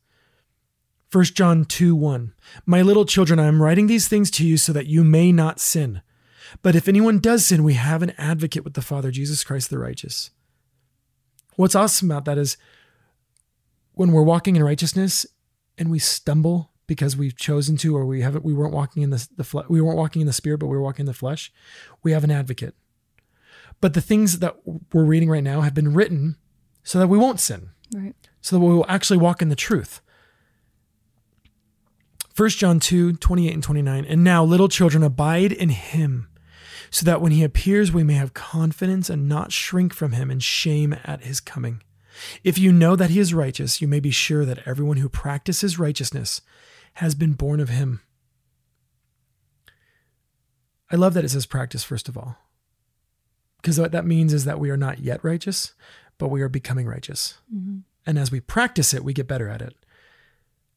1 John 2 1. My little children, I am writing these things to you so that you may not sin. But if anyone does sin, we have an advocate with the Father, Jesus Christ the righteous. What's awesome about that is when we're walking in righteousness and we stumble because we've chosen to, or we haven't, we weren't walking in the, the fle- we weren't walking in the spirit, but we were walking in the flesh. We have an advocate. But the things that we're reading right now have been written so that we won't sin, Right. so that we will actually walk in the truth. 1 John 2, 28 and 29. And now, little children, abide in him, so that when he appears, we may have confidence and not shrink from him in shame at his coming. If you know that he is righteous, you may be sure that everyone who practices righteousness has been born of him. I love that it says practice, first of all, because what that means is that we are not yet righteous, but we are becoming righteous. Mm-hmm. And as we practice it, we get better at it.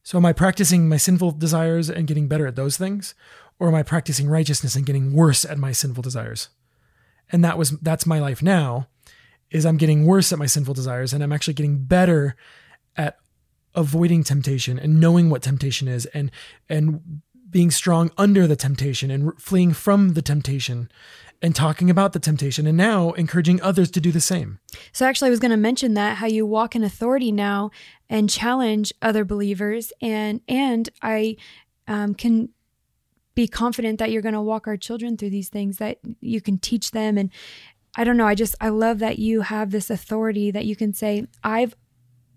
So, am I practicing my sinful desires and getting better at those things? Or am I practicing righteousness and getting worse at my sinful desires? And that was that's my life now is I'm getting worse at my sinful desires and I'm actually getting better at avoiding temptation and knowing what temptation is and and being strong under the temptation and fleeing from the temptation and talking about the temptation and now encouraging others to do the same. So actually I was going to mention that how you walk in authority now and challenge other believers and and I um, can be confident that you're going to walk our children through these things that you can teach them and I don't know I just I love that you have this authority that you can say I've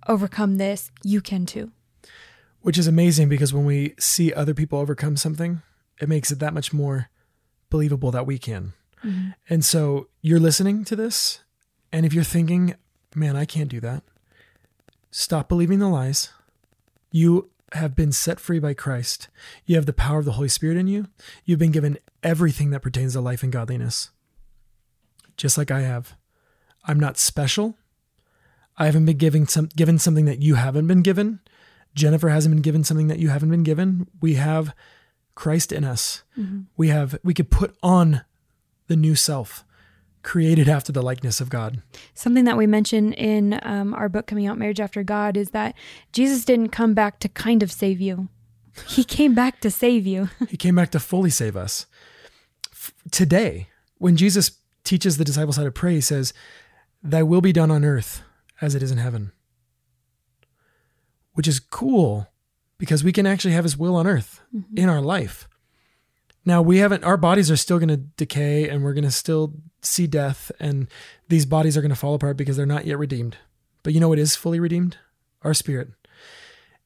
overcome this you can too. Which is amazing because when we see other people overcome something, it makes it that much more believable that we can. Mm-hmm. And so you're listening to this, and if you're thinking, man, I can't do that, stop believing the lies. You have been set free by Christ. You have the power of the Holy Spirit in you. You've been given everything that pertains to life and godliness, just like I have. I'm not special. I haven't been giving some given something that you haven't been given. Jennifer hasn't been given something that you haven't been given. We have Christ in us. Mm-hmm. We have we could put on the new self, created after the likeness of God. Something that we mention in um, our book coming out, Marriage After God, is that Jesus didn't come back to kind of save you. He came back to save you. (laughs) he came back to fully save us. F- today, when Jesus teaches the disciples how to pray, he says, Thy will be done on earth as it is in heaven. Which is cool because we can actually have his will on earth Mm-hmm. in our life. Now, we haven't, our bodies are still going to decay and we're going to still see death, and these bodies are going to fall apart because they're not yet redeemed. But you know what is fully redeemed? Our spirit.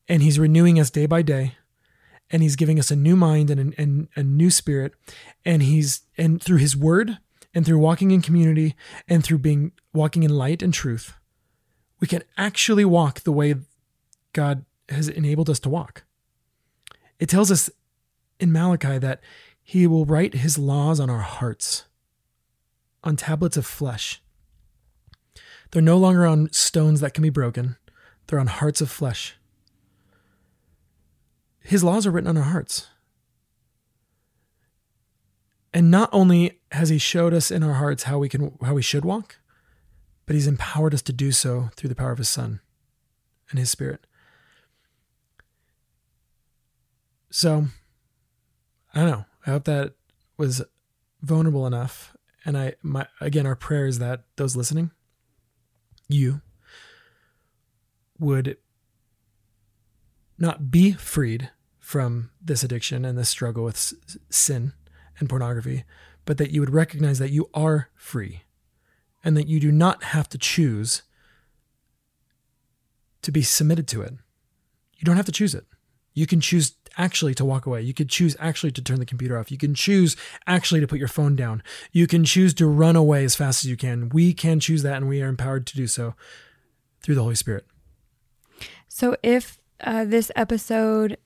And he's renewing us day by day and he's giving us a new mind and, and a new spirit and he's and through his word and through walking in community and through being walking in light and truth we can actually walk the way god has enabled us to walk it tells us in malachi that he will write his laws on our hearts on tablets of flesh they're no longer on stones that can be broken they're on hearts of flesh his laws are written on our hearts. And not only has he showed us in our hearts how we can how we should walk, but he's empowered us to do so through the power of his son and his spirit. So I don't know. I hope that was vulnerable enough. And I my again our prayer is that those listening, you would not be freed from this addiction and this struggle with s- sin and pornography, but that you would recognize that you are free and that you do not have to choose to be submitted to it. You don't have to choose it. You can choose actually to walk away. You could choose actually to turn the computer off. You can choose actually to put your phone down. You can choose to run away as fast as you can. We can choose that, and we are empowered to do so through the Holy Spirit. So if uh, this episode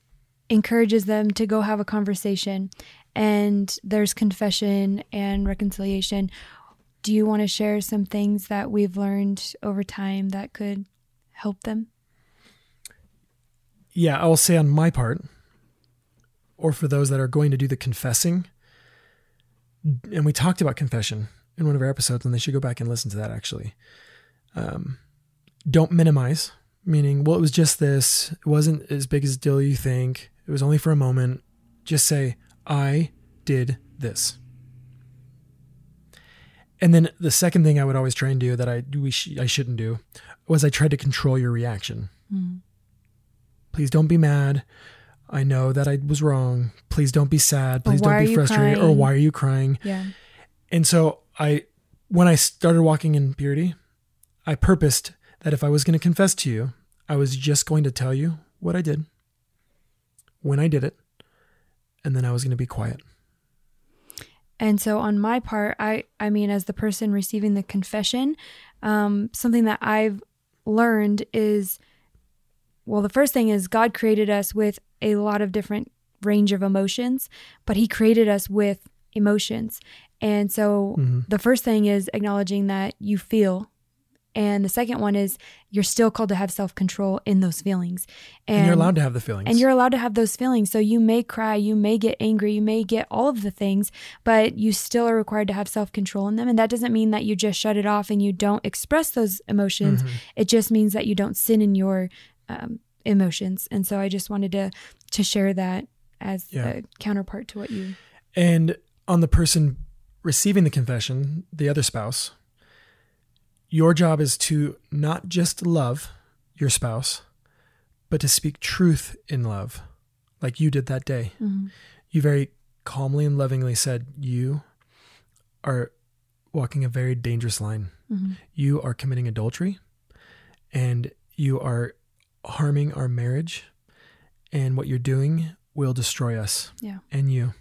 encourages them to go have a conversation and there's confession and reconciliation, do you want to share some things that we've learned over time that could help them? Yeah, I will say on my part, or for those that are going to do the confessing, and we talked about confession in one of our episodes, and they should go back and listen to that actually. Um, don't minimize, meaning, well, it was just this. It wasn't as big as a deal you think. It was only for a moment. Just say, I did this. And then the second thing I would always try and do that I we sh- I shouldn't do was I tried to control your reaction. Mm. Please don't be mad. I know that I was wrong. Please don't be sad. Please don't be frustrated. Or why are you crying? Yeah. And so I, when I started walking in purity, I purposed that if I was going to confess to you, I was just going to tell you what I did, when I did it, and then I was going to be quiet. And so on my part, I I mean as the person receiving the confession, um, something that I've learned is well, the first thing is God created us with a lot of different range of emotions, but he created us with emotions. And so Mhm. the first thing is acknowledging that you feel. And the second one is you're still called to have self control in those feelings. And, you're allowed to have the feelings. And you're allowed to have those feelings. So you may cry, you may get angry, you may get all of the things, but you still are required to have self control in them. And that doesn't mean that you just shut it off and you don't express those emotions. Mhm. It just means that you don't sin in your um, emotions. And so I just wanted to to share that as Yeah. a counterpart to what you. And on the person receiving the confession, the other spouse, your job is to not just love your spouse, but to speak truth in love, like you did that day. Mhm. You very calmly and lovingly said, You are walking a very dangerous line. Mhm. You are committing adultery and you are harming our marriage. And what you're doing will destroy us Yeah. and you.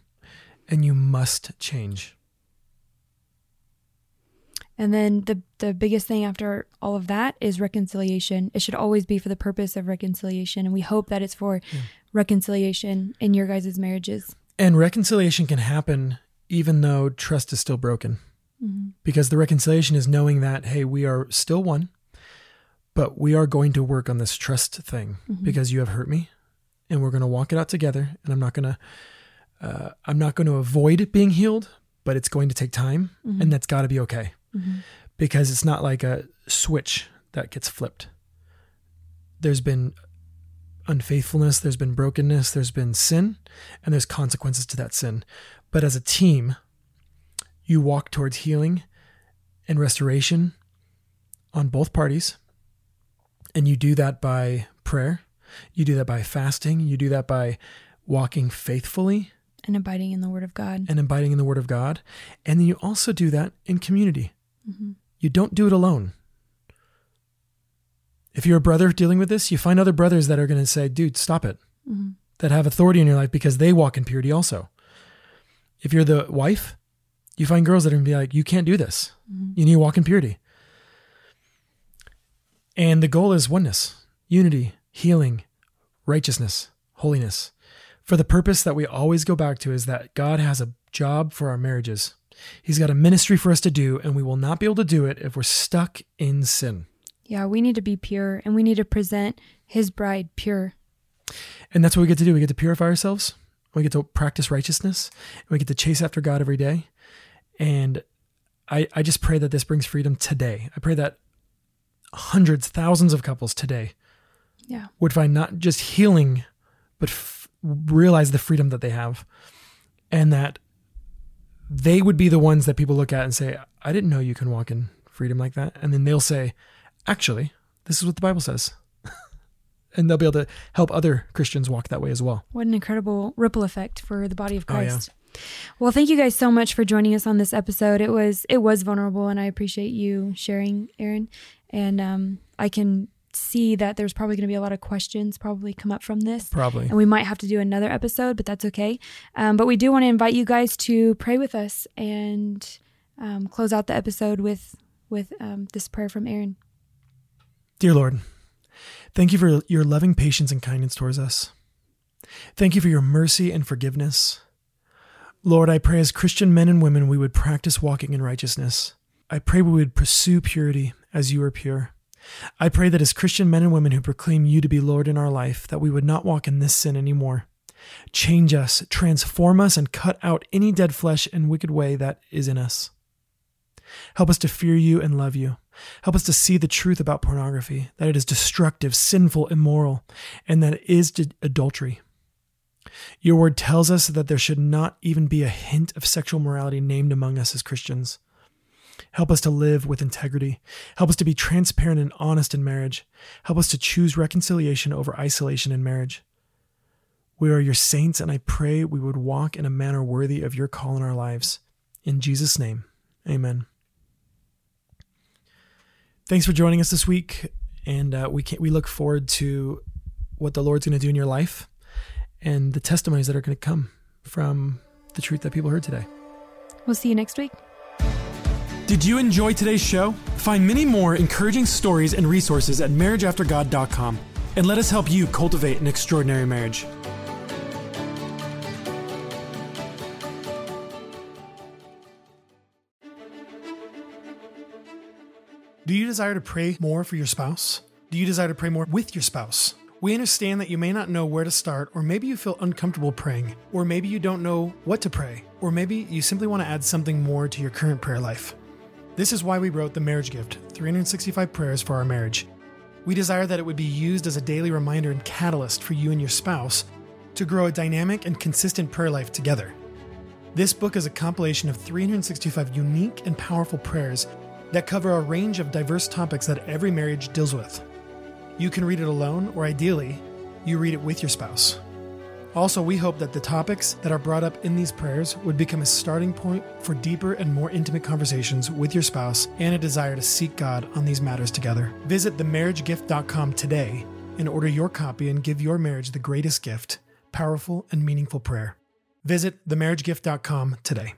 And you must change. And then the the biggest thing after all of that is reconciliation. It should always be for the purpose of reconciliation, and we hope that it's for Yeah. reconciliation in your guys' marriages. And reconciliation can happen even though trust is still broken. Mhm. Because the reconciliation is knowing that, hey, we are still one, but we are going to work on this trust thing Mhm. because you have hurt me and we're going to walk it out together. And I'm not going to, uh, I'm not going to avoid being healed, but it's going to take time Mhm. and that's got to be okay Mhm. because it's not like a switch that gets flipped. There's been unfaithfulness, there's been brokenness, there's been sin, and there's consequences to that sin. But as a team, you walk towards healing and restoration on both parties. And you do that by prayer, you do that by fasting, you do that by walking faithfully and abiding in the Word of God. and abiding in the Word of God. And then you also do that in community. Mhm. You don't do it alone. If you're a brother dealing with this, you find other brothers that are going to say, dude, stop it, Mhm. that have authority in your life because they walk in purity also. If you're the wife, you find girls that are going to be like, you can't do this. Mhm. You need to walk in purity. And the goal is oneness, unity, healing, righteousness, holiness. For the purpose that we always go back to is that God has a job for our marriages. He's got a ministry for us to do, and we will not be able to do it if we're stuck in sin. Yeah, we need to be pure, and we need to present His bride pure. And that's what we get to do. We get to purify ourselves. We get to practice righteousness. And we get to chase after God every day. And I, I just pray that this brings freedom today. I pray that hundreds, thousands of couples today Yeah. would find not just healing, but f- realize the freedom that they have. And that they would be the ones that people look at and say, I didn't know you can walk in freedom like that. And then they'll say, actually, this is what the Bible says. (laughs) and they'll be able to help other Christians walk that way as well. What an incredible ripple effect for the body of Oh, yeah. Christ. Well, thank you guys so much for joining us on this episode. It was it was vulnerable, and I appreciate you sharing, Aaron. And um, I can see that there's probably going to be a lot of questions probably come up from this. Probably. And we might have to do another episode, but that's okay. Um, but we do want to invite you guys to pray with us and um, close out the episode with with um, this prayer from Aaron. Dear Lord, thank you for your loving patience and kindness towards us. Thank you for your mercy and forgiveness. Lord, I pray as Christian men and women we would practice walking in righteousness. I pray we would pursue purity as you are pure. I pray that as Christian men and women who proclaim you to be Lord in our life, that we would not walk in this sin anymore. Change us, transform us, and cut out any dead flesh and wicked way that is in us. Help us to fear you and love you. Help us to see the truth about pornography, that it is destructive, sinful, immoral, and that it is adultery. Your word tells us that there should not even be a hint of sexual morality named among us as Christians. Help us to live with integrity. Help us to be transparent and honest in marriage. Help us to choose reconciliation over isolation in marriage. We are your saints, and I pray we would walk in a manner worthy of your call in our lives. In Jesus' name, amen. Thanks for joining us this week, and uh, we can, we look forward to what the Lord's going to do in your life and the testimonies that are going to come from the truth that people heard today. We'll see you next week. Did you enjoy today's show? Find many more encouraging stories and resources at marriageaftergod.com and let us help you cultivate an extraordinary marriage. Do you desire to pray more for your spouse? Do you desire to pray more with your spouse? We understand that you may not know where to start, or maybe you feel uncomfortable praying, or maybe you don't know what to pray, or maybe you simply want to add something more to your current prayer life. This is why we wrote The Marriage Gift 365 Prayers for Our Marriage. We desire that it would be used as a daily reminder and catalyst for you and your spouse to grow a dynamic and consistent prayer life together. This book is a compilation of 365 unique and powerful prayers that cover a range of diverse topics that every marriage deals with. You can read it alone, or ideally, you read it with your spouse. Also, we hope that the topics that are brought up in these prayers would become a starting point for deeper and more intimate conversations with your spouse and a desire to seek God on these matters together. Visit themarriagegift.com today and order your copy and give your marriage the greatest gift powerful and meaningful prayer. Visit themarriagegift.com today.